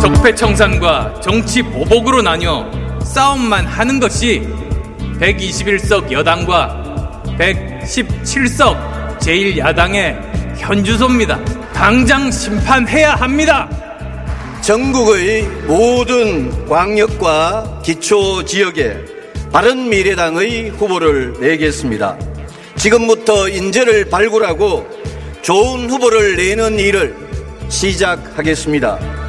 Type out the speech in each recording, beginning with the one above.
적폐청산과 정치 보복으로 나뉘어 싸움만 하는 것이 121석 여당과 117석 제1야당의 현주소입니다. 당장 심판해야 합니다. 전국의 모든 광역과 기초 지역에 바른 미래당의 후보를 내겠습니다. 지금부터 인재를 발굴하고 좋은 후보를 내는 일을 시작하겠습니다.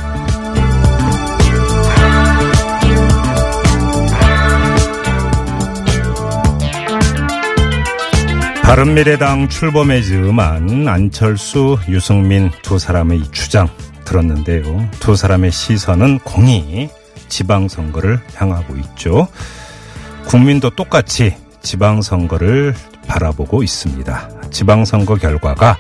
바른미래당 출범에 즈음한 안철수, 유승민 두 사람의 이 주장 들었는데요. 두 사람의 시선은 공히 지방선거를 향하고 있죠. 국민도 똑같이 지방선거를 바라보고 있습니다. 지방선거 결과가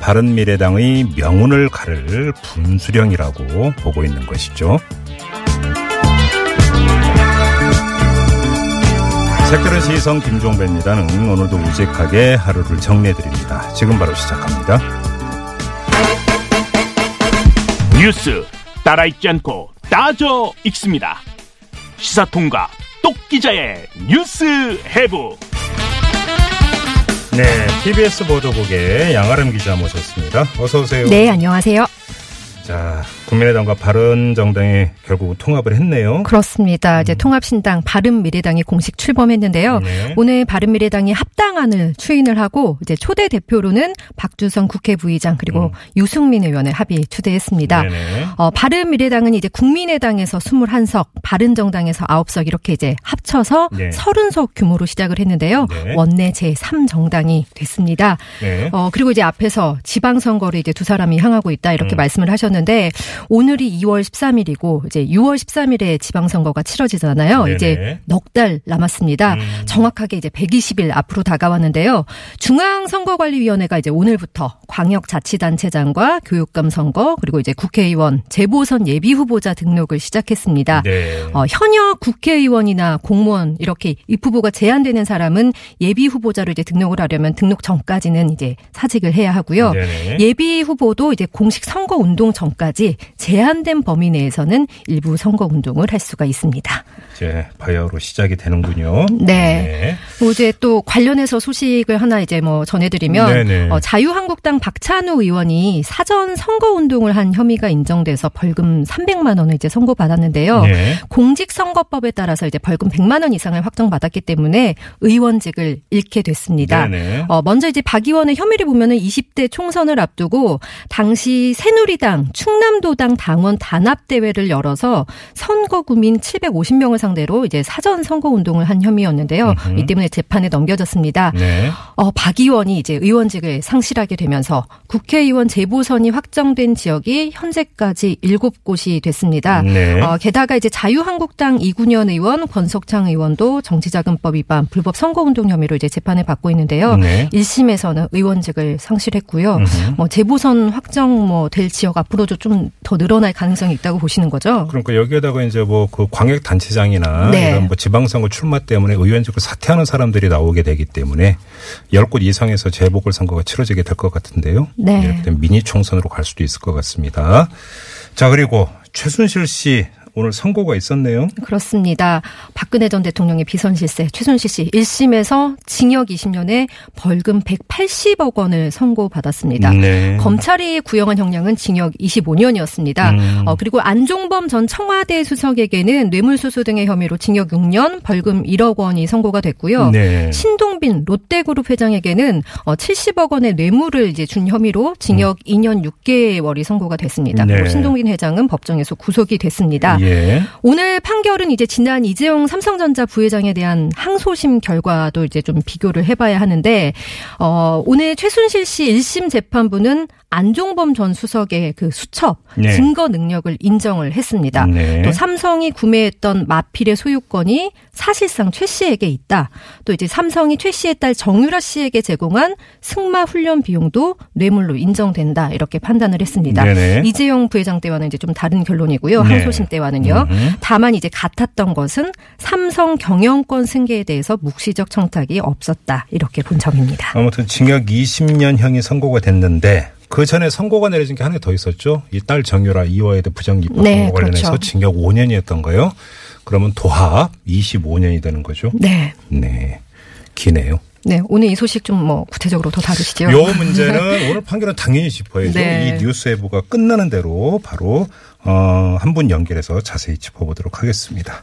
바른미래당의 명운을 가를 분수령이라고 보고 있는 것이죠. 색다른 시선 김종배입니다는 오늘도 우직하게 하루를 정리해드립니다. 지금 바로 시작합니다. 뉴스 따라 읽지 않고 따져 읽습니다. 시사통과 똑기자의 뉴스 해부. 네, TBS 보도국의 양아름 기자 모셨습니다. 어서 오세요. 네, 안녕하세요. 자, 국민의당과 바른정당이 결국 통합을 했네요. 그렇습니다. 이제 통합신당 바른미래당이 공식 출범했는데요. 네. 오늘 바른미래당이 합당안을 추인을 하고 이제 초대 대표로는 박주성 국회 부의장 그리고 유승민 의원을 합의 추대했습니다. 음. 네네. 어, 바른미래당은 이제 국민의당에서 21석, 바른정당에서 9석 이렇게 이제 합쳐서 네. 30석 규모로 시작을 했는데요. 네. 원내 제3정당이 됐습니다. 네. 어, 그리고 이제 앞에서 지방선거를 이제 두 사람이 향하고 있다 이렇게 음. 말씀을 하셨는데 오늘이 2월 13일이고 이제 6월 13일에 지방선거가 치러지잖아요. 네네. 이제 넉 달 남았습니다. 음. 정확하게 이제 120일 앞으로 다가왔는데요. 중앙선거관리위원회가 이제 오늘부터 광역자치단체장과 교육감 선거 그리고 이제 국회의원 재보선 예비 후보자 등록을 시작했습니다. 네. 어, 현역 국회의원이나 공무원 이렇게 입후보가 제한되는 사람은 예비 후보자로 이제 등록을 하려면 등록 전까지는 이제 사직을 해야 하고요. 네네. 예비 후보도 이제 공식 선거 운동 전까지 제한된 범위 내에서는 일부 선거 운동을 할 수가 있습니다. 이제 바야흐로 시작이 되는군요. 네. 뭐 이제 또 관련해서 소식을 하나 이제 뭐 전해드리면 네네. 어, 자유한국당 박찬우 의원이 사전 선거 운동을 한 혐의가 인정돼서 벌금 300만 원을 이제 선고받았는데요. 네. 공직선거법에 따라서 이제 벌금 100만 원 이상을 확정받았기 때문에 의원직을 잃게 됐습니다. 네네. 어, 먼저 이제 박 의원의 혐의를 보면은 20대 총선을 앞두고 당시 새누리당, 충남도 당 당원 단합 대회를 열어서 선거 구민 750명을 상대로 이제 사전 선거 운동을 한 혐의였는데요. 음흠. 이 때문에 재판에 넘겨졌습니다. 네. 어, 박 의원이 이제 의원직을 상실하게 되면서 국회의원 재보선이 확정된 지역이 현재까지 7곳이 됐습니다. 네. 어, 게다가 이제 자유한국당 이군현 의원, 권석창 의원도 정치자금법 위반, 불법 선거운동 혐의로 이제 재판을 받고 있는데요. 네. 1심에서는 의원직을 상실했고요. 뭐 재보선 확정 뭐 될 지역 앞으로도 좀더 늘어날 가능성이 있다고 보시는 거죠? 그러니까 여기에다가 이제 뭐 그 광역 단체장이나 네. 이런 뭐 지방선거 출마 때문에 의원직을 사퇴하는 사람들이 나오게 되기 때문에 10곳 이상에서 재보궐 선거가 치러지게 될 것 같은데요. 네. 이렇게 되면 미니 총선으로 갈 수도 있을 것 같습니다. 자, 그리고 최순실 씨 오늘 선고가 있었네요. 그렇습니다. 박근혜 전 대통령의 비선실세 최순실 씨 1심에서 징역 20년에 벌금 180억 원을 선고받았습니다. 네. 검찰이 구형한 형량은 징역 25년이었습니다. 음. 어, 그리고 안종범 전 청와대 수석에게는 뇌물수수 등의 혐의로 징역 6년, 벌금 1억 원이 선고가 됐고요. 네. 신동빈 롯데그룹 회장에게는 어, 70억 원의 뇌물을 이제 준 혐의로 징역 2년 6개월이 선고가 됐습니다. 음. 네. 신동빈 회장은 법정에서 구속이 됐습니다. 예. 오늘 판결은 이제 지난 이재용 삼성전자 부회장에 대한 항소심 결과도 이제 좀 비교를 해봐야 하는데 어, 오늘 최순실 씨 1심 재판부는 안종범 전 수석의 그 수첩 네. 증거 능력을 인정을 했습니다. 네. 또 삼성이 구매했던 마필의 소유권이 사실상 최 씨에게 있다. 또 이제 삼성이 최 씨의 딸 정유라 씨에게 제공한 승마 훈련 비용도 뇌물로 인정된다. 이렇게 판단을 했습니다. 네네. 이재용 부회장 때와는 이제 좀 다른 결론이고요. 네. 항소심 때와는요. 다만 이제 같았던 것은 삼성 경영권 승계에 대해서 묵시적 청탁이 없었다. 이렇게 본 점입니다. 아무튼 징역 20년형이 선고가 됐는데 그 전에 선고가 내려진 게 하나 더 있었죠. 이 딸 정유라 이화여대 부정입법 네, 선고 관련해서 그렇죠. 징역 5년이었던가요? 그러면 도합 25년이 되는 거죠. 네. 네. 기네요. 네. 오늘 이 소식 좀 뭐 구체적으로 더 다루시죠. 요 문제는 오늘 판결은 당연히 짚어야죠. 네. 이 뉴스 해부가 끝나는 대로 바로 어, 한 분 연결해서 자세히 짚어보도록 하겠습니다.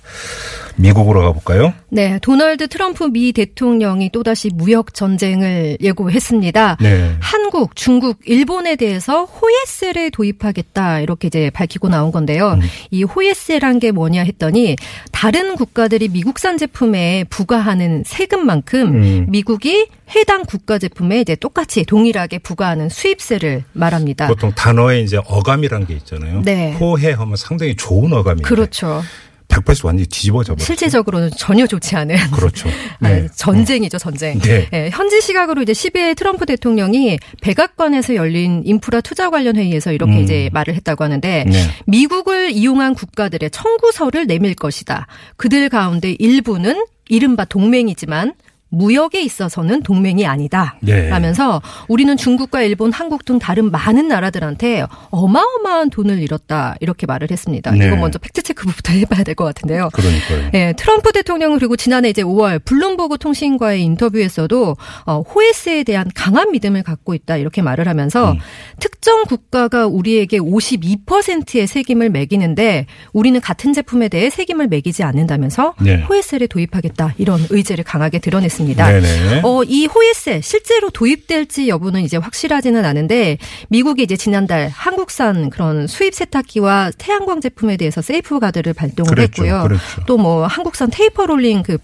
미국으로 가볼까요? 네, 도널드 트럼프 미 대통령이 또다시 무역 전쟁을 예고했습니다. 네. 한국, 중국, 일본에 대해서 호예세를 도입하겠다 이렇게 이제 밝히고 나온 건데요. 음. 이 호예세란 게 뭐냐 했더니 다른 국가들이 미국산 제품에 부과하는 세금만큼 음. 미국 이 해당 국가 제품에 이제 똑같이 동일하게 부과하는 수입세를 말합니다. 보통 단어에 이제 어감이란 게 있잖아요. 네. 호해하면 상당히 좋은 어감인데 그렇죠. 180 완전히 뒤집어져 버렸죠. 실제적으로는 전혀 좋지 않은 그렇죠. 아, 네. 전쟁이죠, 전쟁. 네. 예, 현지 시각으로 이제 12일 트럼프 대통령이 백악관에서 열린 인프라 투자 관련 회의에서 이렇게 음. 이제 말을 했다고 하는데 네. 미국을 이용한 국가들의 청구서를 내밀 것이다. 그들 가운데 일부는 이른바 동맹이지만 무역에 있어서는 동맹이 아니다. 네. 라면서 우리는 중국과 일본, 한국 등 다른 많은 나라들한테 어마어마한 돈을 잃었다. 이렇게 말을 했습니다. 네. 이거 먼저 팩트체크부터 해봐야 될 것 같은데요. 그러니까요. 예, 트럼프 대통령은 그리고 지난해 이제 5월 블룸버그 통신과의 인터뷰에서도 어, 호에스에 대한 강한 믿음을 갖고 있다 이렇게 말을 하면서 음. 특정 국가가 우리에게 52%의 세금을 매기는데 우리는 같은 제품에 대해 세금을 매기지 않는다면서 네. 호에스를 도입하겠다 이런 의지를 강하게 드러냈습니다. 네네. 어, 이 호혜세 실제로 도입될지 여부는 이제 확실하지는 않은데 미국이 이제 지난달 한국산 그런 수입 세탁기와 태양광 제품에 대해서 세이프 가드를 발동을 그랬죠, 했고요. 또 뭐 한국산 taper rolling 그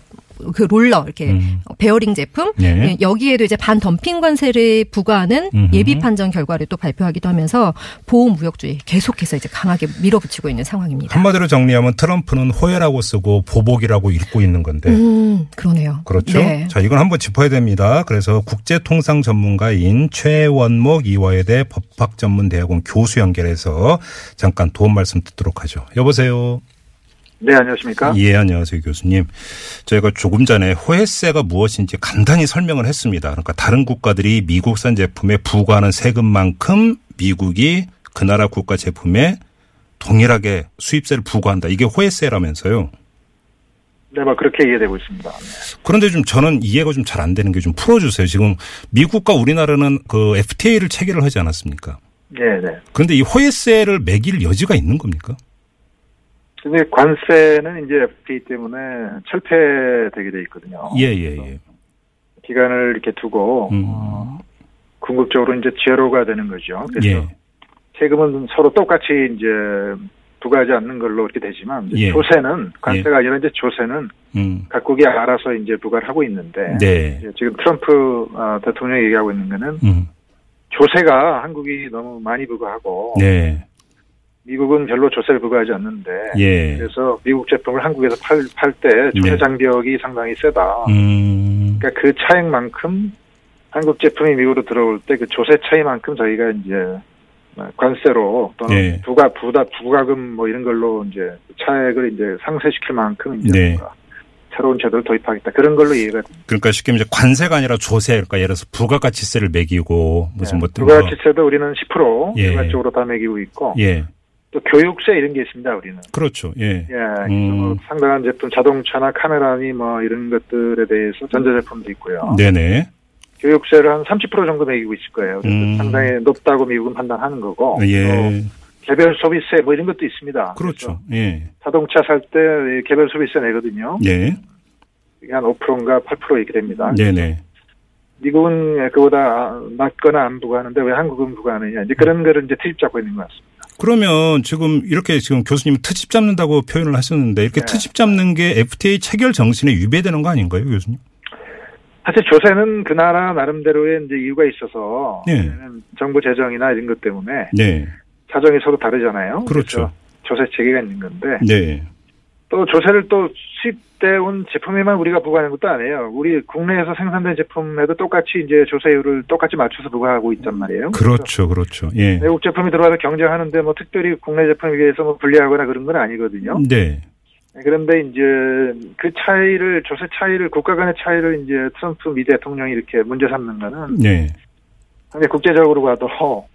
그 롤러 이렇게 음. 베어링 제품 예. 예, 여기에도 이제 반 덤핑 관세를 부과하는 음흠. 예비 판정 결과를 또 발표하기도 하면서 보호 무역주의 계속해서 이제 강하게 밀어붙이고 있는 상황입니다. 한마디로 정리하면 트럼프는 호혜라고 쓰고 보복이라고 읽고 있는 건데. 음, 그러네요. 그렇죠. 네. 자, 이건 한번 짚어야 됩니다. 그래서 국제 통상 전문가인 최원목 이화여대 법학 전문 대학원 교수 연결해서 잠깐 도움 말씀 듣도록 하죠. 여보세요. 네, 안녕하십니까? 예, 안녕하세요, 교수님. 저희가 조금 전에 호혜세가 무엇인지 간단히 설명을 했습니다. 그러니까 다른 국가들이 미국산 제품에 부과하는 세금만큼 미국이 그 나라 국가 제품에 동일하게 수입세를 부과한다. 이게 호혜세라면서요. 네, 뭐 그렇게 이해되고 있습니다. 그런데 좀 저는 이해가 좀 잘 안 되는 게 좀 풀어주세요. 지금 미국과 우리나라는 그 FTA를 체결을 하지 않았습니까? 네, 네. 그런데 이 호혜세를 매길 여지가 있는 겁니까? 근데 관세는 이제 FTA 때문에 철폐되게 돼 있거든요. 예, 예, 예. 기간을 이렇게 두고 음. 어, 궁극적으로 이제 제로가 되는 거죠. 그래서 예. 세금은 서로 똑같이 이제 부과하지 않는 걸로 이렇게 되지만 예. 조세는 관세가 아니라 이제 조세는 음. 각국이 알아서 이제 부과를 하고 있는데 네. 지금 트럼프 어, 대통령이 얘기하고 있는 거는 음. 조세가 한국이 너무 많이 부과하고 네. 미국은 별로 조세를 부과하지 않는데 예. 그래서 미국 제품을 한국에서 팔팔때 조세 네. 장벽이 상당히 세다. 음. 그러니까 그 차액만큼 한국 제품이 미국으로 들어올 때 그 조세 차이만큼 저희가 이제 관세로 또는 네. 부가 부다 부가금 뭐 이런 걸로 이제 차액을 이제 상쇄시킬 만큼 이제 네. 새로운 제도를 도입하겠다 그런 걸로 이해가 됩니다. 그러니까 쉽게 말해 관세가 아니라 조세, 그러니까 예를 들어서 부가가치세를 매기고 무슨 뭐 또- 부가가치세도 우리는 10% 예. 일괄적으로 다 매기고 있고 예, 또 교육세 이런 게 있습니다 우리는. 그렇죠. 예, 예, 음. 뭐 상당한 제품, 자동차나 카메라니 뭐 이런 것들에 대해서 전자 제품도 있고요. 네네. 교육세를 한 30% 정도 매기고 있을 거예요. 그래서 음. 상당히 높다고 미국은 판단하는 거고. 예, 또 개별 소비세 뭐 이런 것도 있습니다. 그렇죠. 그래서 예, 자동차 살 때 개별 소비세 내거든요. 예, 한 5%인가 8% 이렇게 됩니다. 네네. 미국은 그보다 낮거나 안 부과하는데 왜 한국은 부과하느냐. 이제 그런 거를 이제 트집 잡고 있는 것 같습니다. 그러면 지금 이렇게 지금 교수님 트집 잡는다고 표현을 하셨는데 이렇게 네. 트집 잡는 게 FTA 체결 정신에 위배되는 거 아닌가요, 교수님? 사실 조세는 그 나라 나름대로의 이제 이유가 있어서 네. 정부 재정이나 이런 것 때문에 네. 사정이 서로 다르잖아요. 그렇죠. 조세 체계가 있는 건데 네. 또 조세를 또 수입 돼온 제품에만 우리가 부과하는 것도 아니에요. 우리 국내에서 생산된 제품에도 똑같이 이제 조세율을 똑같이 맞춰서 부과하고 있단 말이에요. 그렇죠. 그렇죠. 예. 외국 제품이 들어와서 경쟁하는데 뭐 특별히 국내 제품에 비해서 뭐 불리하거나 그런 건 아니거든요. 네. 그런데 이제 그 차이를 조세 차이를 국가 간의 차이를 이제 트럼프 미 대통령이 이렇게 문제 삼는 거는 네. 상당히 국제적으로 봐도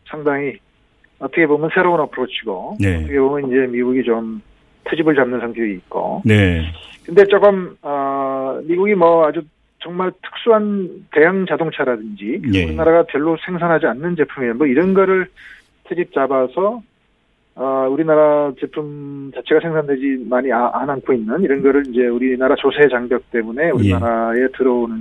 상당히 어떻게 보면 새로운 어프로치고 네. 어떻게 보면 이제 미국이 좀 트집을 잡는 성격이 있고 네. 근데 조금 어 미국이 뭐 아주 정말 특수한 대형 자동차라든지 예. 우리나라가 별로 생산하지 않는 제품이에요. 뭐 이런 거를 트집 잡아서 어 우리나라 제품 자체가 생산되지 많이 아- 안 않고 있는 이런 거를 이제 우리나라 조세 장벽 때문에 우리나라에 들어오는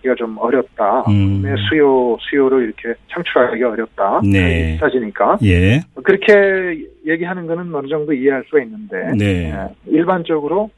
게가 좀 어렵다. 음. 내 수요 수요를 이렇게 창출하기 어렵다. 네. 비싸지니까 예. 그렇게 얘기하는 거는 어느 정도 이해할 수가 있는데 네. 예, 일반적으로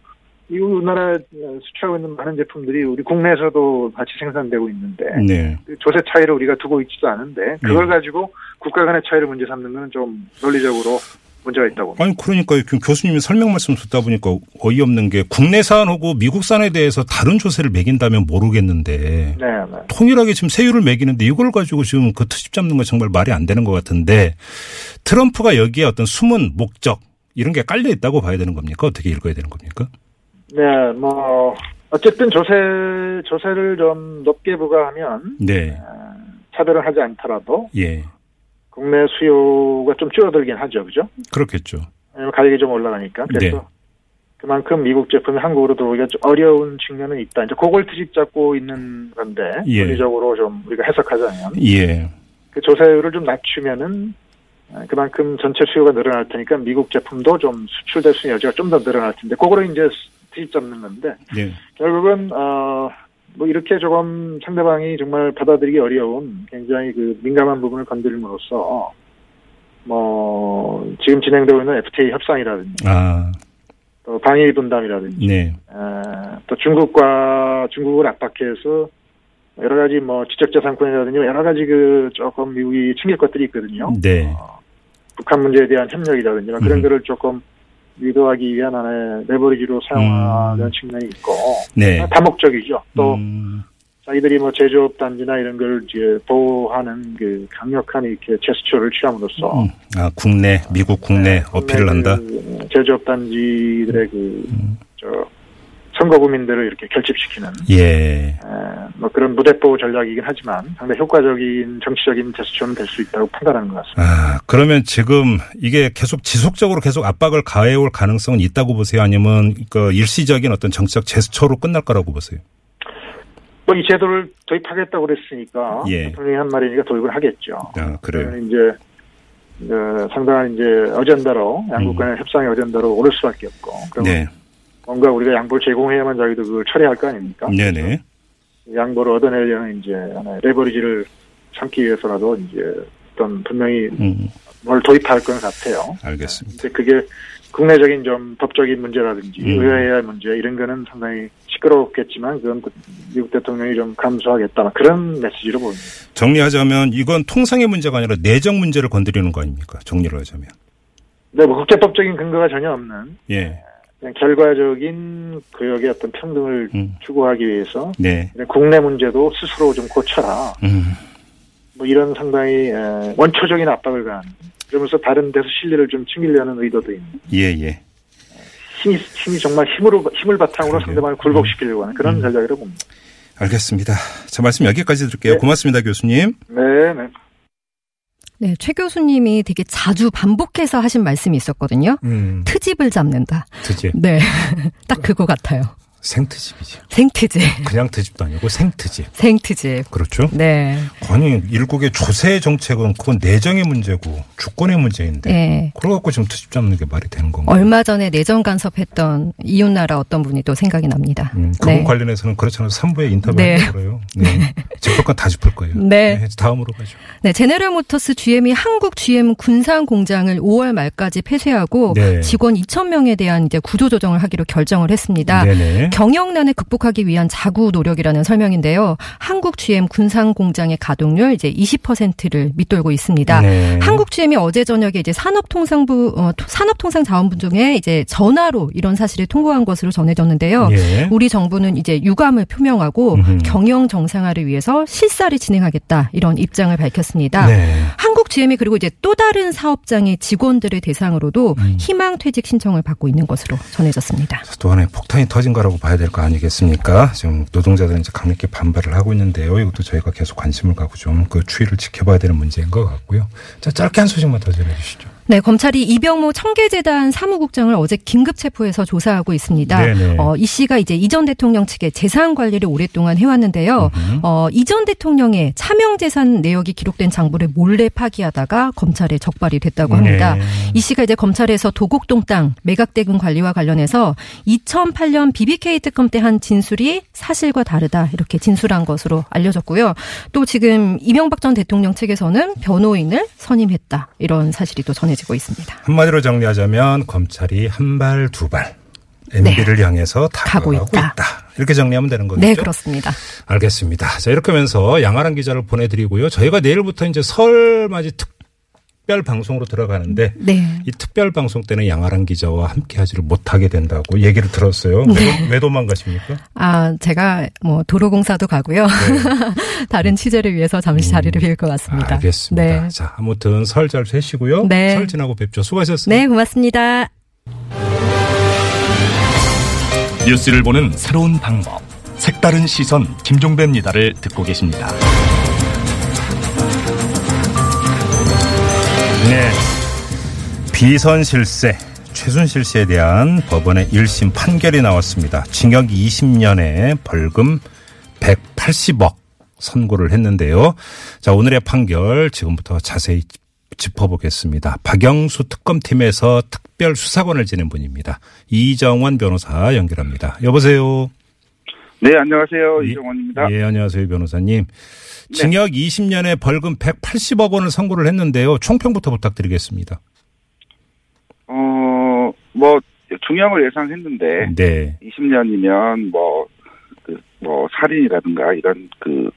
이 우리나라 수출하고 있는 많은 제품들이 우리 국내에서도 같이 생산되고 있는데 네. 그 조세 차이를 우리가 두고 있지도 않은데 그걸 가지고 국가 간의 차이를 문제 삼는 거는 좀 논리적으로 문제가 있다고. 아니 그러니까 그 교수님이 설명 말씀 듣다 보니까 어이없는 게 국내산하고 미국산에 대해서 다른 조세를 매긴다면 모르겠는데 네, 네. 통일하게 지금 세율을 매기는데 이걸 가지고 지금 그 트집 잡는 건 정말 말이 안 되는 것 같은데 트럼프가 여기에 어떤 숨은 목적 이런 게 깔려 있다고 봐야 되는 겁니까? 어떻게 읽어야 되는 겁니까? 네, 뭐 어쨌든 조세 조세를 좀 높게 부과하면 네. 차별을 하지 않더라도 예. 국내 수요가 좀 줄어들긴 하죠, 그죠? 그렇겠죠. 가격이 좀 올라가니까. 그래서 네. 그만큼 미국 제품이 한국으로 들어오기가 좀 어려운 측면은 있다. 이제 그걸 트집 잡고 있는 건데 예. 논리적으로 좀 우리가 해석하자면 예. 그 조세율을 좀 낮추면은 어, 그만큼 전체 수요가 늘어날 테니까 미국 제품도 좀 수출될 수 있는 여지가 좀 더 늘어날 텐데 그거를 이제 트집 잡는 건데 예. 결국은 어 뭐 이렇게 조금 상대방이 정말 받아들이기 어려운 굉장히 그 민감한 부분을 건드림으로써 뭐 지금 진행되고 있는 FTA 협상이라든지 아, 또 방위 분담이라든지 네. 어, 또 중국과 중국을 압박해서 여러 가지 뭐 지적재산권이라든지 여러 가지 그 조금 미국이 챙길 것들이 있거든요. 네. 북한 문제에 대한 협력이라든지 뭐 그런 음. 거를 조금 유도하기 위한 하나의 레버리지로 사용하는 측면이 있고 네. 다목적이죠. 또 음, 자기들이 뭐 제조업 단지나 이런 걸 이제 보호하는 그 강력한 이렇게 제스처를 취함으로써 음. 아, 국내, 미국 국내 어필을 한다? 그 제조업 단지들의 그, 음. 저, 선거 구민들을 이렇게 결집시키는, 예. 에, 뭐 그런 무대보호 전략이긴 하지만 상당히 효과적인 정치적인 제스처는 될 수 있다고 판단하는 것 같습니다. 아, 그러면 지금 이게 계속 지속적으로 계속 압박을 가해올 가능성은 있다고 보세요? 아니면 그 일시적인 어떤 정치적 제스처로 끝날 거라고 보세요? 뭐 이 제도를 도입하겠다고 그랬으니까 예. 대통령이 한 말이니까 도입을 하겠죠. 아, 그래요. 그러면 이제 어, 상당한 이제 어젠다로 양국 간의 협상의 어젠다로 오를 수밖에 없고 음. 네. 뭔가 우리가 양보를 제공해야만 자기도 그걸 처리할 거 아닙니까? 네네. 양보를 얻어내려는 이제 하나의 레버리지를 삼기 위해서라도 이제 어떤 분명히 음, 뭘 도입할 것 같아요. 알겠습니다. 근데 그게 국내적인 좀 법적인 문제라든지 음. 의회의 문제 이런 거는 상당히 시끄럽겠지만 그건 미국 대통령이 좀 감수하겠다 그런 메시지로 보입니다. 정리하자면 이건 통상의 문제가 아니라 내정 문제를 건드리는 거 아닙니까? 정리를 하자면. 근데 뭐 국제법적인 근거가 전혀 없는 예. 결과적인 구역의 어떤 평등을 음. 추구하기 위해서 네. 국내 문제도 스스로 좀 고쳐라. 음. 뭐 이런 상당히 에, 원초적인 압박을 가한 그러면서 다른 데서 신뢰를 좀 챙기려는 의도도 있는 예, 예. 힘이 힘이 정말 힘으로 힘을 바탕으로 그러게요. 상대방을 굴복시키려고 하는 그런 음. 전략이라고 봅니다. 알겠습니다. 자, 말씀 여기까지 드릴게요. 네. 고맙습니다, 교수님. 네, 네. 네, 최 교수님이 되게 자주 반복해서 하신 말씀이 있었거든요. 음, 트집을 잡는다. 트집. 네. 딱 그거 같아요. 생트집이죠. 생트집. 그냥 트집도 아니고 생트집. 생트집. 그렇죠. 네. 아니, 일국의 조세 정책은 그건 내정의 문제고 주권의 문제인데. 네. 그래갖고 지금 트집 잡는 게 말이 되는 건가요? 얼마 전에 내정 간섭했던 이웃 나라 어떤 분이 또 생각이 납니다. 음, 그분 네. 관련해서는 그렇잖아요. 3부에 인터뷰 네. 할 거예요. 네. 짚을 건 다 짚을 거예요. 네. 다음으로 가죠. 네, 제네럴 모터스 GM이 한국 GM 군산 공장을 5월 말까지 폐쇄하고 네. 직원 2천 명에 대한 이제 구조 조정을 하기로 결정을 했습니다. 네네. 경영난을 극복하기 위한 자구 노력이라는 설명인데요. 한국 GM 군산 공장의 가동률 이제 20%를 밑돌고 있습니다. 네. 한국 GM이 어제 저녁에 이제 산업통상부 어, 토- 산업통상자원부 중에 이제 전화로 이런 사실을 통보한 것으로 전해졌는데요. 예. 우리 정부는 이제 유감을 표명하고 음흠. 경영 정상화를 위해서 실사를 진행하겠다 이런 입장을 밝혔습니다. 네. 한국 GM이 그리고 이제 또 다른 사업장의 직원들을 대상으로도 음. 희망 퇴직 신청을 받고 있는 것으로 전해졌습니다. 또 하나의 폭탄이 터진 거라고 봐야 될 거 아니겠습니까? 지금 노동자들은 이제 강력히 반발을 하고 있는데요. 이것도 저희가 계속 관심을 갖고 좀 그 추이를 지켜봐야 되는 문제인 것 같고요. 자, 짧게 한 소식만 더 전해주시죠. 네, 검찰이 이병모 청계재단 사무국장을 어제 긴급 체포해서 조사하고 있습니다. 네네. 어, 이 씨가 이제 이전 대통령 측의 재산 관리를 오랫동안 해왔는데요. 어, 이전 대통령의 차명 재산 내역이 기록된 장부를 몰래 파기하다가 검찰에 적발이 됐다고 합니다. 네. 이 씨가 이제 검찰에서 도곡동 땅 매각대금 관리와 관련해서 2008년 BBK 특검 때 한 진술이 사실과 다르다 이렇게 진술한 것으로 알려졌고요. 또 지금 이명박 전 대통령 측에서는 변호인을 선임했다 이런 사실이 또 전해 지고 있습니다. 한마디로 정리하자면 검찰이 한 발, 두 발. MB를 향해서 네. 가고 있다. 있다. 이렇게 정리하면 되는 거겠죠? 네, 그렇습니다. 알겠습니다. 자, 이렇게 하면서 양아란 기자를 보내드리고요. 저희가 내일부터 이제 설 맞이 특 별 방송으로 들어가는데 네. 이 특별 방송 때는 양아란 기자와 함께 하지를 못하게 된다고 얘기를 들었어요. 네. 왜, 왜 도망가십니까? 아, 제가 뭐 도로공사도 가고요. 다른 취재를 위해서 잠시 자리를 비울 것 같습니다. 네. 알겠습니다. 네. 자, 아무튼 설잘 되시고요. 네. 설 지나고 뵙죠. 수고하셨습니다. 네, 고맙습니다. 뉴스를 보는 새로운 방법. 색다른 시선 김종배입니다를 듣고 계십니다. 네. 비선 실세, 최순실 씨에 대한 법원의 1심 판결이 나왔습니다. 징역 20년에 벌금 180억 선고를 했는데요. 자, 오늘의 판결 지금부터 자세히 짚어보겠습니다. 박영수 특검팀에서 특별 수사관을 지낸 분입니다. 이정원 변호사 연결합니다. 여보세요. 네, 안녕하세요. 예, 이정원입니다. 예, 안녕하세요, 변호사님. 징역 20년에 벌금 180억 원을 선고를 했는데요. 총평부터 부탁드리겠습니다. 어, 뭐, 중형을 예상했는데, 네. 20년이면 뭐, 그, 뭐, 살인이라든가 이런 그,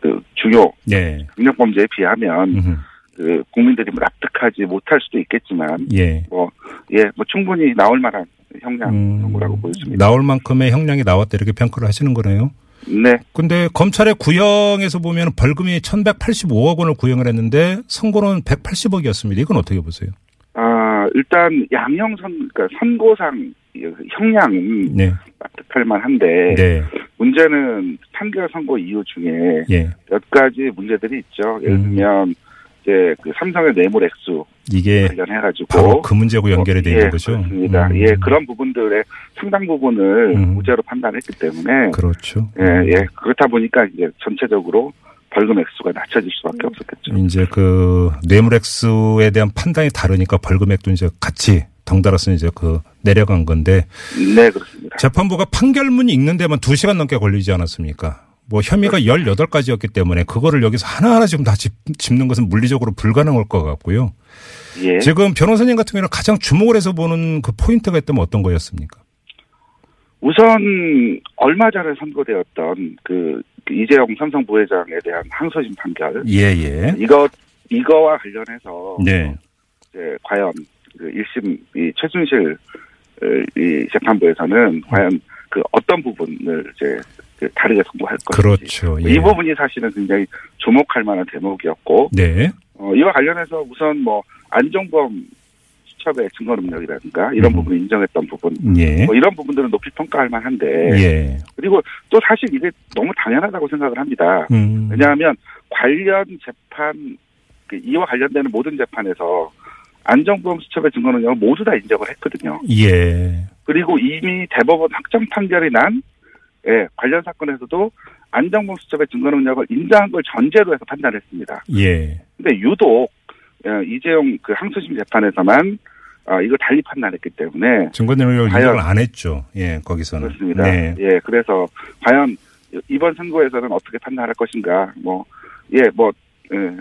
그, 중요 네. 강력범죄에 비하면, 음흠. 그, 국민들이 뭐 납득하지 못할 수도 있겠지만, 예. 뭐, 예, 뭐, 충분히 나올 만한 형량 음, 선고라고 보여집니다. 나올 만큼의 형량이 나왔다 이렇게 평가를 하시는 거네요. 네, 근데 검찰의 구형에서 보면 벌금이 1185억 원을 구형을 했는데 선고는 180억이었습니다. 이건 어떻게 보세요? 아, 일단, 양형 선, 그러니까 선고상 이 형량은 네. 납득할 만한데, 네. 문제는 판결 선고 이유 중에 예. 몇 가지 문제들이 있죠. 예를 음. 들면 이제 그 삼성의 뇌물 액수 이게 관련해가지고 바로 그 문제하고 연결이 돼 예, 있는 거죠. 그렇습니다. 음. 예, 그런 부분들의 상당 부분을 음. 무죄로 판단했기 때문에 그렇죠. 예, 예, 그렇다 보니까 이제 전체적으로 벌금 액수가 낮춰질 수밖에 없었겠죠. 이제 그 뇌물 액수에 대한 판단이 다르니까 벌금액도 이제 같이 덩달아서 이제 그 내려간 건데 네, 그렇습니다. 재판부가 판결문이 읽는 데만 2시간 넘게 걸리지 않았습니까? 뭐 혐의가 18가지였기 때문에 그거를 여기서 하나하나 지금 다 짚, 짚는 것은 물리적으로 불가능할 것 같고요. 예. 지금 변호사님 같은 경우는 가장 주목을 해서 보는 그 포인트가 있다면 어떤 거였습니까? 우선 얼마 전에 선고되었던 그, 그 이재용 삼성 부회장에 대한 항소심 판결 예, 예. 이거 이거와 관련해서 네. 이제 과연 그 1심 이 최순실 어, 이 재판부에서는 과연 그 어떤 부분을 이제 그 다르게 선고할 것인지 그렇죠. 예. 이 부분이 사실은 굉장히 주목할 만한 대목이었고 네. 어, 이와 관련해서 우선 뭐 안종범 수첩의 증거 능력이라든가 이런 음. 부분을 인정했던 부분 예. 뭐 이런 부분들은 높이 평가할 만한데 예. 그리고 또 사실 이게 너무 당연하다고 생각을 합니다. 음. 왜냐하면 관련 재판 그 이와 관련되는 모든 재판에서 안정범 수첩의 증거 능력을 모두 다 인정을 했거든요. 예. 그리고 이미 대법원 확정 판결이 난 예, 관련 사건에서도 안정범 수첩의 증거 능력을 인정한 걸 전제로 해서 판단했습니다. 예. 근데 유독 예, 이재용 그 항소심 재판에서만 아, 이걸 달리 판단했기 때문에 증거 능력을 인정을 안 했죠. 예, 거기서는. 그렇습니다. 네. 예, 그래서 과연 이번 선거에서는 어떻게 판단할 것인가, 뭐, 예, 뭐, 예,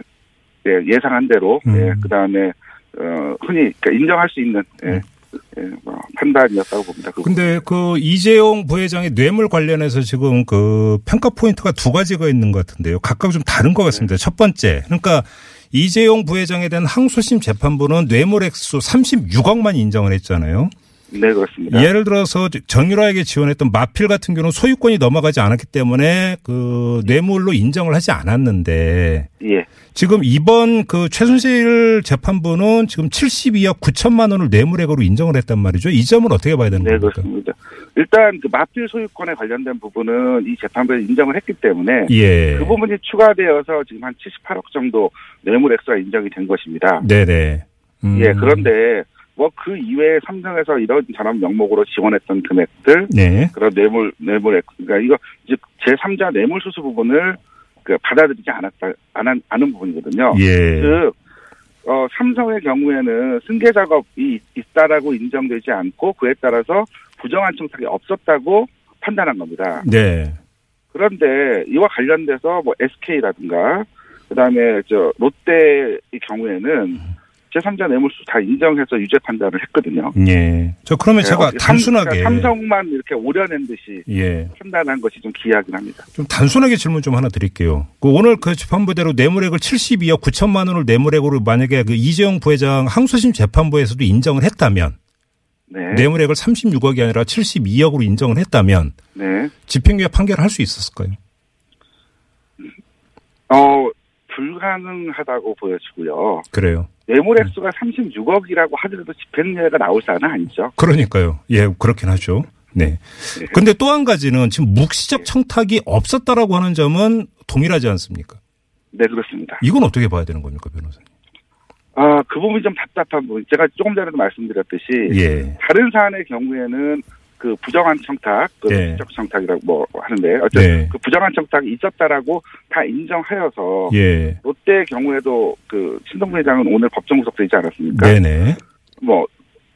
예, 예상한 대로, 음. 예, 그 다음에, 어, 흔히 그러니까 인정할 수 있는, 예, 음. 예, 뭐 판단이었다고 봅니다. 그 근데 그 이재용 부회장의 뇌물 관련해서 지금 그 평가 포인트가 두 가지가 있는 것 같은데요. 각각 좀 다른 것 같습니다. 첫 번째, 그러니까 이재용 부회장에 대한 항소심 재판부는 뇌물 액수 36억만 인정을 했잖아요. 네, 그렇습니다. 예를 들어서 정유라에게 지원했던 마필 같은 경우는 소유권이 넘어가지 않았기 때문에 그 뇌물로 인정을 하지 않았는데 예. 지금 이번 그 최순실 재판부는 지금 72억 9천만 원을 뇌물액으로 인정을 했단 말이죠. 이 점은 어떻게 봐야 되는 네, 겁니까? 그렇습니다. 일단 그 마필 소유권에 관련된 부분은 이 재판부에 인정을 했기 때문에 예. 그 부분이 추가되어서 지금 한 78억 정도 뇌물 액수가 인정이 된 것입니다. 네네. 음. 예, 그런데 뭐 그 이외에 삼성에서 이런 전업 명목으로 지원했던 금액들 네. 그런 뇌물 뇌물 액 그러니까 이거 이제 제 3자 뇌물 수수 부분을 그 받아들이지 않았다 안 않은 부분이거든요. 예. 즉 어, 삼성의 경우에는 승계 작업이 있다라고 인정되지 않고 그에 따라서 부정한 청탁이 없었다고 판단한 겁니다. 네. 그런데 이와 관련돼서 뭐 SK라든가 그다음에 저 롯데의 경우에는 제3자 뇌물수 다 인정해서 유죄 판단을 했거든요. 예. 저 그러면 네, 제가 단순하게 삼, 삼성만 이렇게 오려낸 듯이 예. 판단한 것이 좀 기이하긴 합니다. 좀 단순하게 질문 좀 하나 드릴게요. 그 오늘 그 재판부대로 뇌물액을 72억 9천만 원을 뇌물액으로 만약에 그 이재용 부회장 항소심 재판부에서도 인정을 했다면 네. 뇌물액을 36억이 아니라 72억으로 인정을 했다면 네. 집행유예 판결을 할 수 있었을까요? 어, 불가능하다고 보여지고요. 그래요. 뇌물 액수가 36억이라고 하더라도 집행유예가 나올 사안은 아니죠. 그러니까요. 예, 그렇긴 하죠. 네. 근데 또 한 가지는 지금 묵시적 청탁이 없었다라고 하는 점은 동일하지 않습니까? 네, 그렇습니다. 이건 어떻게 봐야 되는 겁니까, 변호사님? 아, 그 부분이 좀 답답한 부분. 제가 조금 전에도 말씀드렸듯이 예. 다른 사안의 경우에는 그 부정한 청탁, 그 네. 청탁이라고 뭐 하는데 어쨌든 네. 그 부정한 청탁이 있었다라고 다 인정하여서 예. 롯데의 경우에도 그 신동 회장은 오늘 법정 구속되지 않았습니까? 네네. 뭐,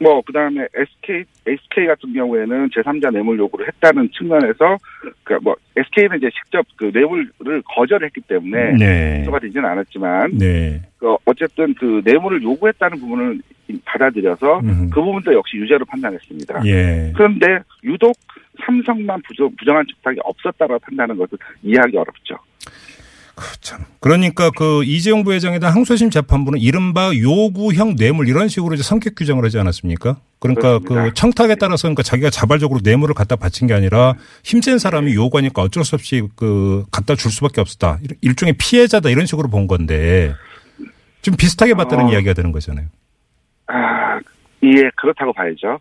뭐, 그 다음에 SK, SK 같은 경우에는 제3자 뇌물 요구를 했다는 측면에서, 그, 뭐, SK는 이제 직접 그 뇌물을 거절했기 때문에, 네. 기소가 되지는 않았지만, 네. 그 어쨌든 그 뇌물을 요구했다는 부분을 받아들여서, 음흠. 그 부분도 역시 유죄로 판단했습니다. 예. 그런데 유독 삼성만 부정, 부정한 청탁이 없었다고 판단하는 것은 이해하기 어렵죠. 참. 그러니까 그 이재용 부회장에 대한 항소심 재판부는 이른바 요구형 뇌물 이런 식으로 이제 성격 규정을 하지 않았습니까? 그러니까 그렇습니다. 그 청탁에 따라서 그러니까 자기가 자발적으로 뇌물을 갖다 바친 게 아니라 힘센 사람이 요구하니까 어쩔 수 없이 그 갖다 줄 수밖에 없었다. 일- 일종의 피해자다 이런 식으로 본 건데 좀 비슷하게 봤다는 어. 이야기가 되는 거잖아요. 아, 예, 그렇다고 봐야죠.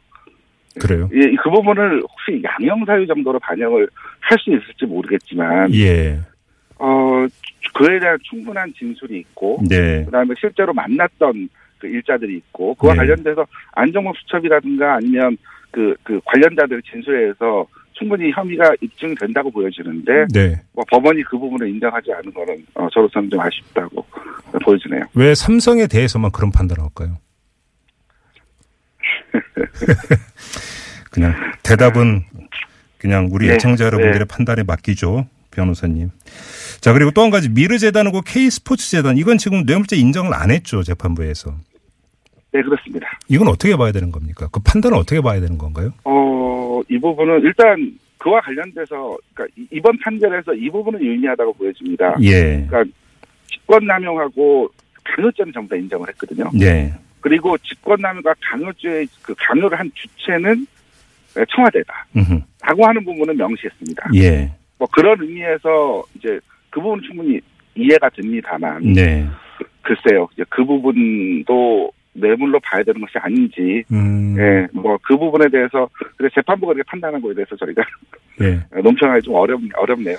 그래요. 예, 그 부분을 혹시 양형사유 정도로 반영을 할 수 있을지 모르겠지만, 예. 어, 그에 대한 충분한 진술이 있고, 네. 그 다음에 실제로 만났던 그 일자들이 있고, 그와 네. 관련돼서 안정범 수첩이라든가 아니면 그, 그 관련자들의 진술에 의해서 충분히 혐의가 입증된다고 보여지는데, 네. 뭐 법원이 그 부분을 인정하지 않은 거는, 어, 저로서는 좀 아쉽다고 보여지네요. 왜 삼성에 대해서만 그런 판단을 할까요? 그냥 대답은 그냥 우리 네, 애청자 여러분들의 네. 판단에 맡기죠. 변호사님. 자, 그리고 또 한 가지 미르 재단하고 K스포츠 재단 이건 지금 뇌물죄 인정을 안 했죠. 재판부에서. 네, 그렇습니다. 이건 어떻게 봐야 되는 겁니까? 그 판단은 어떻게 봐야 되는 건가요? 어, 이 부분은 일단 그와 관련돼서, 그러니까 이- 이번 판결에서 이 부분은 유의미하다고 보여집니다. 예. 그러니까 직권 남용하고 강요죄는 전부 다 인정을 했거든요. 예. 그리고 직권남용과 강요죄의 그 강요를 한 주체는 청와대다. 음흠. 라고 하는 부분은 명시했습니다. 예. 뭐 그런 의미에서 이제 그 부분은 충분히 이해가 됩니다만 네. 글쎄요. 그 부분도 뇌물로 봐야 되는 것이 아닌지 음. 예, 뭐 그 부분에 대해서 그래 재판부가 그렇게 판단한 거에 대해서 저희가 예. 논평하기 좀 어렵 어렵네요.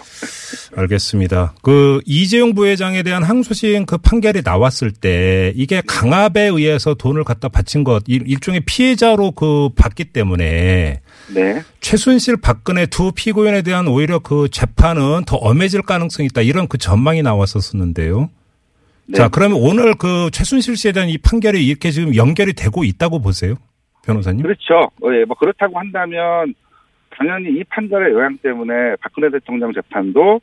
알겠습니다. 그 이재용 부회장에 대한 항소심 그 판결이 나왔을 때 이게 강압에 의해서 돈을 갖다 바친 것 일- 일종의 피해자로 그 봤기 때문에 네. 최순실 박근혜 두 피고인에 대한 오히려 그 재판은 더 엄해질 가능성이 있다 이런 그 전망이 나왔었었는데요. 네. 자 그러면 오늘 그 최순실 씨에 대한 이 판결이 이렇게 지금 연결이 되고 있다고 보세요, 변호사님? 그렇죠. 어, 예, 뭐 그렇다고 한다면 당연히 이 판결의 영향 때문에 박근혜 대통령 재판도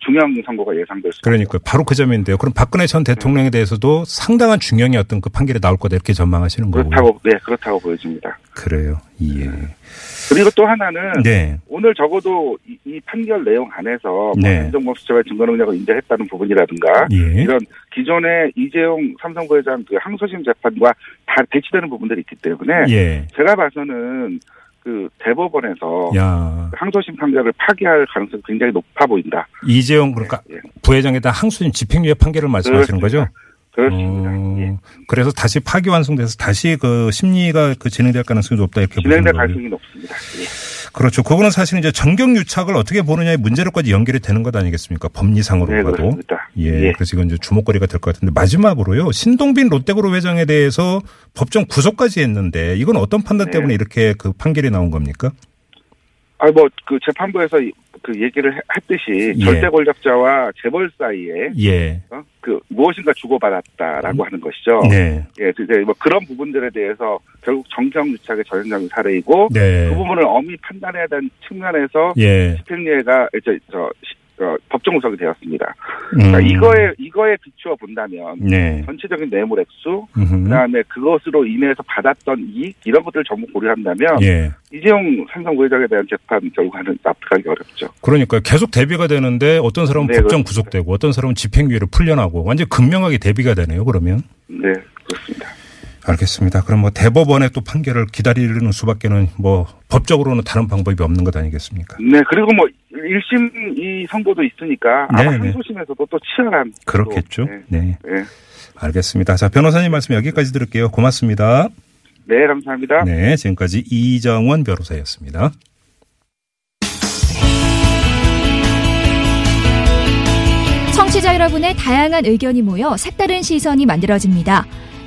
중요한 선거가 예상될 수. 그러니까 바로 그 점인데요. 그럼 박근혜 전 대통령에 대해서도 상당한 중형의 어떤 그 판결이 나올 거다 이렇게 전망하시는 거고. 그렇다고 네 그렇다고 보여집니다. 그래요. 예. 그리고 또 하나는 네. 오늘 적어도 이, 이 판결 내용 안에서 뭐 네. 행정법 수사의 증거 능력을 인정했다는 부분이라든가 예. 이런 기존의 이재용 삼성 부회장 그 항소심 재판과 다 배치되는 부분들이 있기 때문에 예. 제가 봐서는 그 대법원에서 야. 항소심 판결을 파기할 가능성이 굉장히 높아 보인다. 이재용 그러니까 예. 부회장에다 항소심 집행유예 판결을 말씀하시는 거죠? 그렇습니다. 어, 예. 그래서 다시 파기환송돼서 다시 그 심리가 그 진행될 가능성이 높다 이렇게 보시는 진행될. 가능성이 높습니다. 예. 그렇죠. 그거는 사실 이제 정경 유착을 어떻게 보느냐의 문제로까지 연결이 되는 것 아니겠습니까? 법리상으로 네, 봐도. 그렇습니다. 예, 예. 그래서 이건 이제 주목거리가 될 것 같은데 마지막으로요. 신동빈 롯데그룹 회장에 대해서 법정 구속까지 했는데 이건 어떤 판단 네. 때문에 이렇게 그 판결이 나온 겁니까? 아, 뭐, 그 재판부에서 이- 그 얘기를 해- 했듯이 예. 절대 권력자와 재벌 사이에 예. 어? 그 무엇인가 주고받았다라고 하는 것이죠. 네. 예, 이제 뭐 그런 부분들에 대해서 결국 정경유착의 전형적인 사례이고 네. 그 부분을 엄히 판단해야 되는 측면에서 예. 집행유예가 저, 저, 시- 어, 법정 구속이 되었습니다. 음. 그러니까 이거에 이거에 비추어 본다면 네. 전체적인 뇌물 액수, 음흠. 그다음에 그것으로 인해서 받았던 이익 이런 것들을 전부 고려한다면 예. 이재용 삼성 부회장에 대한 재판 결과는 납득하기 어렵죠. 그러니까 계속 대비가 되는데 어떤 사람은 네, 법정 그렇습니다. 구속되고 어떤 사람은 집행유예를 풀려나고 완전 극명하게 대비가 되네요. 그러면. 네, 그렇습니다. 알겠습니다. 그럼 뭐 대법원의 또 판결을 기다리는 수밖에는 뭐 법적으로는 다른 방법이 없는 것 아니겠습니까? 네, 그리고 뭐 1심 이 선고도 있으니까 아마 네, 네. 항소심에서도 또 치열한 그렇겠죠. 또, 네, 네. 네. 알겠습니다. 자, 변호사님 말씀 여기까지 들을게요. 고맙습니다. 네, 감사합니다. 네, 지금까지 이정원 변호사였습니다. 청취자 여러분의 다양한 의견이 모여 색다른 시선이 만들어집니다.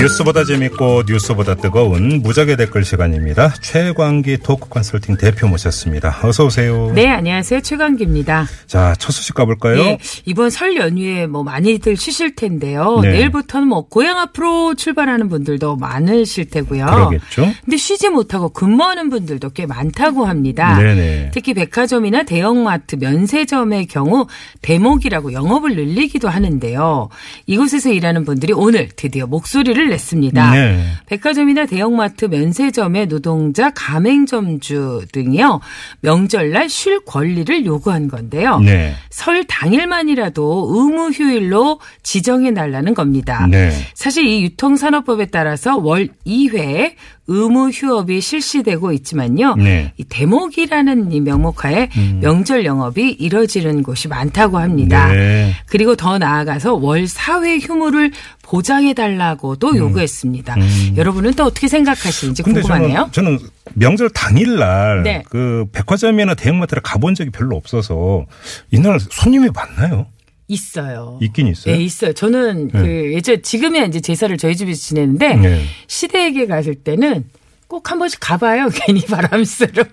뉴스보다 재밌고 뉴스보다 뜨거운 무작위 댓글 시간입니다. 최광기 토크 컨설팅 대표 모셨습니다. 어서 오세요. 네, 안녕하세요. 최강기입니다. 자, 첫 소식 가볼까요? 예, 이번 설 연휴에 뭐 많이들 쉬실 텐데요. 네. 내일부터는 뭐 고향 앞으로 출발하는 분들도 많으실 테고요. 그러겠죠. 근데 쉬지 못하고 근무하는 분들도 꽤 많다고 합니다. 네네. 특히 백화점이나 대형마트, 면세점의 경우 대목이라고 영업을 늘리기도 하는데요. 이곳에서 일하는 분들이 오늘 드디어 목소리를 냈습니다. 네. 백화점이나 대형마트, 면세점의 노동자, 가맹점주 등이요. 명절날 쉴 권리를 요구한 건데요. 네. 설 당일만이라도 의무 휴일로 지정해 달라는 겁니다. 네. 사실 이 유통산업법에 따라서 월 2회 의무 휴업이 실시되고 있지만요. 네. 이 대목이라는 이 명목하에 명절 영업이 이뤄지는 곳이 많다고 합니다. 네. 그리고 더 나아가서 월 4회 휴무를 보장해 달라고도 요구했습니다. 여러분은 또 어떻게 생각하시는지 궁금하네요. 저는, 저는 명절 당일날 네. 그 백화점이나 대형마트를 가본 적이 별로 없어서 이날 손님이 많나요? 있어요. 있긴 있어요. 네, 있어요. 저는 그 예전 지금이야 이제 제사를 저희 집에서 지내는데 네. 시댁에 갔을 때는 꼭 한 번씩 가봐요. 괜히 바람 쐬러.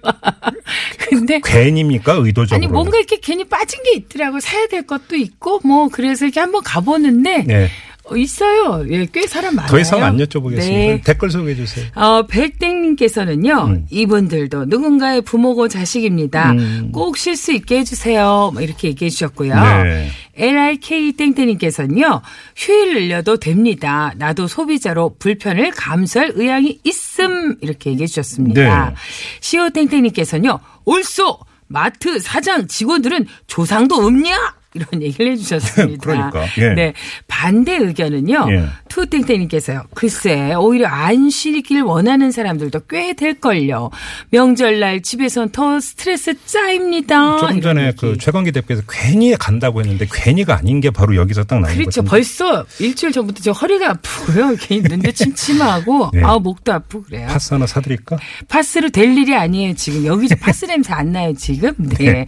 근데 괜입니까? 의도적으로. 아니 뭔가 이렇게 괜히 빠진 게 있더라고 사야 될 것도 있고 뭐 그래서 이렇게 한번 가보는데 네. 어, 있어요. 예, 꽤 사람 많아요. 더 이상 안 여쭤보겠습니다. 네. 댓글 소개해 주세요. 어, 백땡님께서는요, 음. 이분들도 누군가의 부모고 자식입니다. 음. 꼭쉴 수 있게 해주세요. 뭐 이렇게 얘기해 주셨고요. 네. LIK 땡땡님께서는요, 휴일 늘려도 됩니다. 나도 소비자로 불편을 감수할 의향이 있음. 이렇게 얘기해 주셨습니다. 네. 시오 땡땡님께서는요, 옳소! 마트 사장 직원들은 조상도 없냐? 이런 얘기를 해주셨습니다. 그러니까, 예. 네. 반대 의견은요. 예. 투땡땡님께서요. 글쎄 오히려 안 쉬길 원하는 사람들도 꽤 될걸요. 명절날 집에선 더 스트레스 짜입니다. 조금 이런 전에 얘기. 그 최광기 대표께서 괜히 간다고 했는데 괜히가 아닌 게 바로 여기서 딱 나온 그렇죠. 거죠. 벌써 일주일 전부터 저 허리가 아프고요. 괜히 눈도 침침하고 네. 아 목도 아프고 그래요. 파스 하나 사드릴까? 파스로 될 일이 아니에요. 지금 여기서 파스 냄새 안 나요. 지금. 네.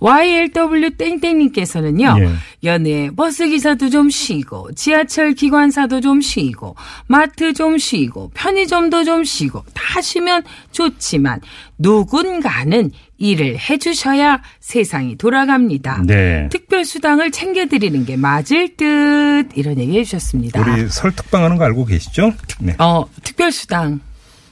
YLW 땡땡님께서는요. 예. 연애 버스 기사도 좀 쉬고 지하철 기관사도 좀 쉬고 마트 좀 쉬고 편의점도 좀 쉬고 다 쉬면 좋지만 누군가는 일을 해주셔야 세상이 돌아갑니다. 네. 특별 수당을 챙겨드리는 게 맞을 듯 이런 얘기 해주셨습니다. 우리 설특방 하는 거 알고 계시죠? 네. 어 특별 수당.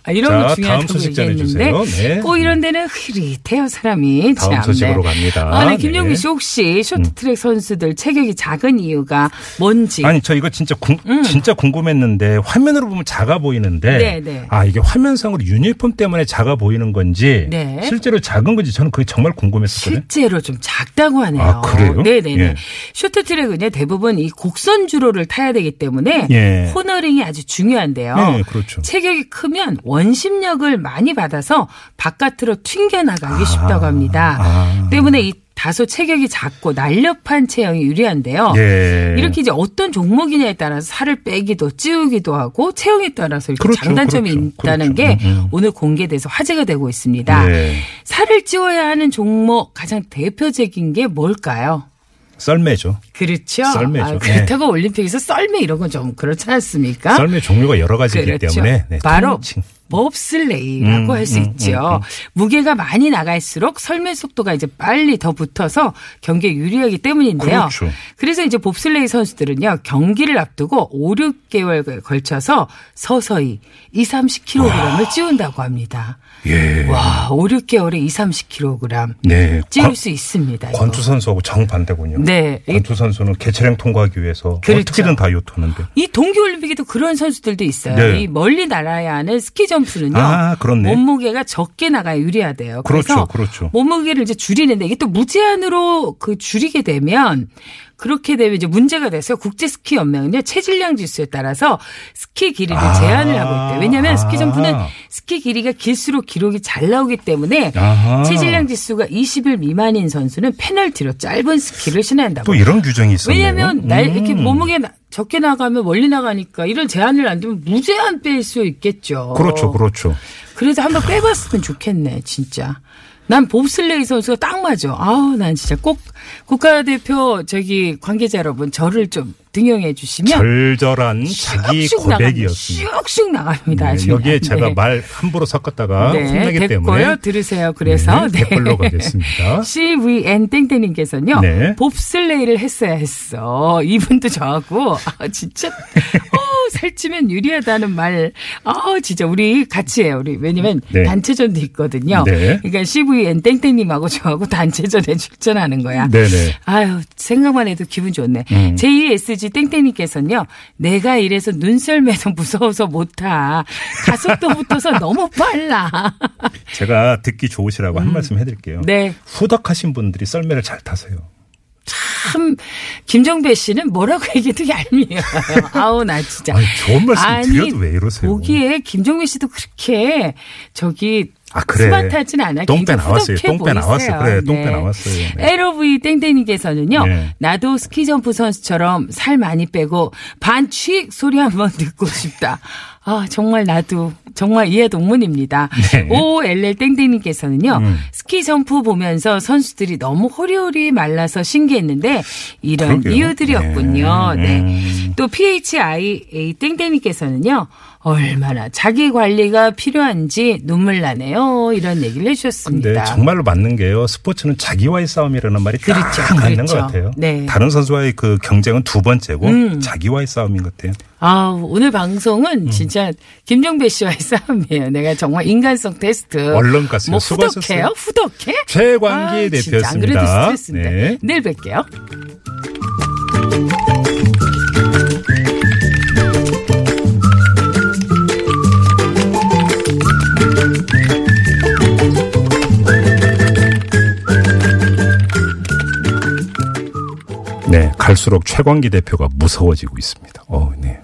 아, 이런 자, 거 중요하다고 소식 얘기했는데. 네. 꼭 이런 데는 흐릿해요 사람이. 다음 참, 소식으로 네. 갑니다. 아, 네, 김용기 네. 씨 혹시 쇼트트랙 선수들 체격이 작은 이유가 뭔지. 아니 저 이거 진짜 궁, 진짜 궁금했는데 화면으로 보면 작아 보이는데 음. 네, 네. 아 이게 화면상으로 유니폼 때문에 작아 보이는 건지 네. 실제로 작은 건지 저는 그게 정말 궁금했었거든요. 실제로 좀 작다고 하네요. 아, 그래요? 네네네. 예. 쇼트트랙은요 대부분 이 곡선 주로를 타야 되기 때문에 예. 코너링이 아주 중요한데요. 네, 그렇죠. 체격이 크면 원 심력을 많이 받아서 바깥으로 튕겨 나가기 쉽다고 합니다. 아. 때문에 이 다소 체격이 작고 날렵한 체형이 유리한데요. 예. 이렇게 이제 어떤 종목이냐에 따라서 살을 빼기도 찌우기도 하고 체형에 따라서 이렇게 그렇죠, 장단점이 그렇죠, 있다는 그렇죠. 게 음, 음. 오늘 공개돼서 화제가 되고 있습니다. 예. 살을 찌워야 하는 종목 가장 대표적인 게 뭘까요? 썰매죠. 그렇죠. 썰매죠. 아, 그렇다고 올림픽에서 썰매 이런 건 좀 그렇지 않습니까? 썰매 종류가 여러 가지이기 그렇죠. 때문에 네, 바로 통칭. 몹슬레이라고 음, 할수 음, 있죠. 무게가 많이 나갈수록 설매 속도가 이제 빨리 더 붙어서 경기에 유리하기 때문인데요. 그렇죠. 그래서 이제 봅슬레이 선수들은요 경기를 앞두고 5, 6개월 걸쳐서 서서히 2, 30kg을 찌운다고 합니다. 예. 와, 5, 6개월에 2, 30kg 네. 찌울 권- 수 있습니다. 이거. 권투 선수하고 정반대군요. 네. 권투 선수는 개체량 통과하기 위해서 그렇죠. 어떻게든 다이어트 하는데. 이 동계올림픽에도 그런 선수들도 있어요. 네. 이 멀리 날아야 하는 스키 점프는요. 아, 그렇네. 몸무게가 적게 나가야 유리하대요. 그렇죠, 그렇죠. 몸무게를 이제 줄이는데 이게 또 무제한으로 그 줄이게 되면 그렇게 되면 이제 문제가 돼서 국제 스키 연맹은요 체질량 지수에 따라서 스키 길이를 아. 제한을 하고 있대요. 왜냐하면 스키 점프는 아. 스키 길이가 길수록 기록이 잘 나오기 때문에 아하. 체질량 지수가 21 미만인 선수는 페널티로 짧은 스키를 신어야 한다고. 또 이런 규정이 있었네요. 왜냐하면 날 이렇게 음. 몸무게 나- 적게 나가면 멀리 나가니까 이런 제한을 안 두면 무제한 뺄 수 있겠죠. 그렇죠, 그렇죠. 그래서 한번 빼봤으면 좋겠네, 진짜. 난 봅슬레이 선수가 딱 맞아. 아우, 난 진짜 꼭 국가대표 저기 관계자 여러분 저를 좀 등용해 주시면 절절한 자기. 고백이었습니다. 슉슉 나갑니다. 네. 여기에 제가 네. 말 함부로 섞었다가 네, 혼나기 됐고요. 때문에 들으세요. 그래서 네, 댓글로 가겠습니다. CVN 땡땡님께서는요. 네. 봅슬레이를 했어야 했어. 이분도 저하고 아 진짜 어, 살찌면 유리하다는 말. 아 진짜 우리 같이 해요. 우리 왜냐면 네. 단체전도 있거든요. 네. 그러니까 CVN 땡땡님하고 저하고 단체전에 출전하는 거야. 네네. 아유 생각만 해도 기분 좋네. 음. JSG 땡땡님께서는요. 내가 이래서 눈썰매도 무서워서 못 타. 가속도 붙어서 너무 빨라. 제가 듣기 좋으시라고 한 말씀 해드릴게요. 음. 네. 후덕하신 분들이 썰매를 잘 타세요. 참 김정배 씨는 뭐라고 얘기해도 얄미워요. 아우 나 진짜. 아니, 좋은 말씀 드려도 왜 이러세요? 보기에 김정배 씨도 그렇게 저기 아, 그래. 스마트하진 않아. 똥배 나왔어요. 똥배 나왔어요. 그래, 똥배 나왔어요. 네. LOV 땡땡님께서는요. 네. 나도 스키점프 선수처럼 살 많이 빼고 반취 소리 한번 듣고 싶다. 아 정말 나도 정말 이하 동문입니다. 네. OLL 땡땡님께서는요. 음. 스키 점프 보면서 선수들이 너무 호리호리 말라서 신기했는데 이런 그러게요. 이유들이었군요. 네. 네. 음. 또 PHIA 땡땡님께서는요. 얼마나 자기 관리가 필요한지 눈물 나네요. 이런 얘기를 해주셨습니다. 근데 정말로 맞는 게요. 스포츠는 자기와의 싸움이라는 말이 딱 그렇죠. 맞는 그렇죠. 것 같아요. 네. 다른 선수와의 그 경쟁은 두 번째고 음. 자기와의 싸움인 것 같아요. 아, 오늘 방송은 음. 진짜 김정배 씨와의 싸움이에요. 내가 정말 인간성 테스트. 얼른 갔어요. 뭐. 후덕해요? 후덕해? 최광기 아, 진짜 안 그래도 대표였습니다. 스트레스인데. 네. 내일 뵐게요. 네, 갈수록 최광기 대표가 무서워지고 있습니다. 어, 네.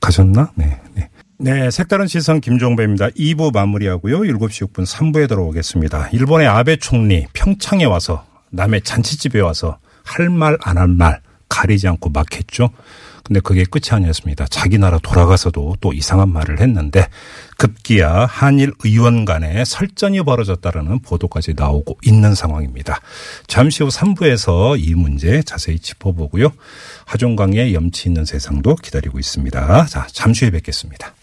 가셨나? 네, 네. 네, 색다른 시선 김종배입니다. 2부 마무리하고요. 7시 6분 3부에 들어오겠습니다. 일본의 아베 총리 평창에 와서 남의 잔치집에 와서 할 말 안 할 말 가리지 않고 막 했죠. 근데 그게 끝이 아니었습니다. 자기 나라 돌아가서도 또 이상한 말을 했는데 급기야 한일 의원 간에 설전이 벌어졌다라는 보도까지 나오고 있는 상황입니다. 잠시 후 3부에서 이 문제 자세히 짚어보고요. 하종강의 염치 있는 세상도 기다리고 있습니다. 자, 잠시 후에 뵙겠습니다.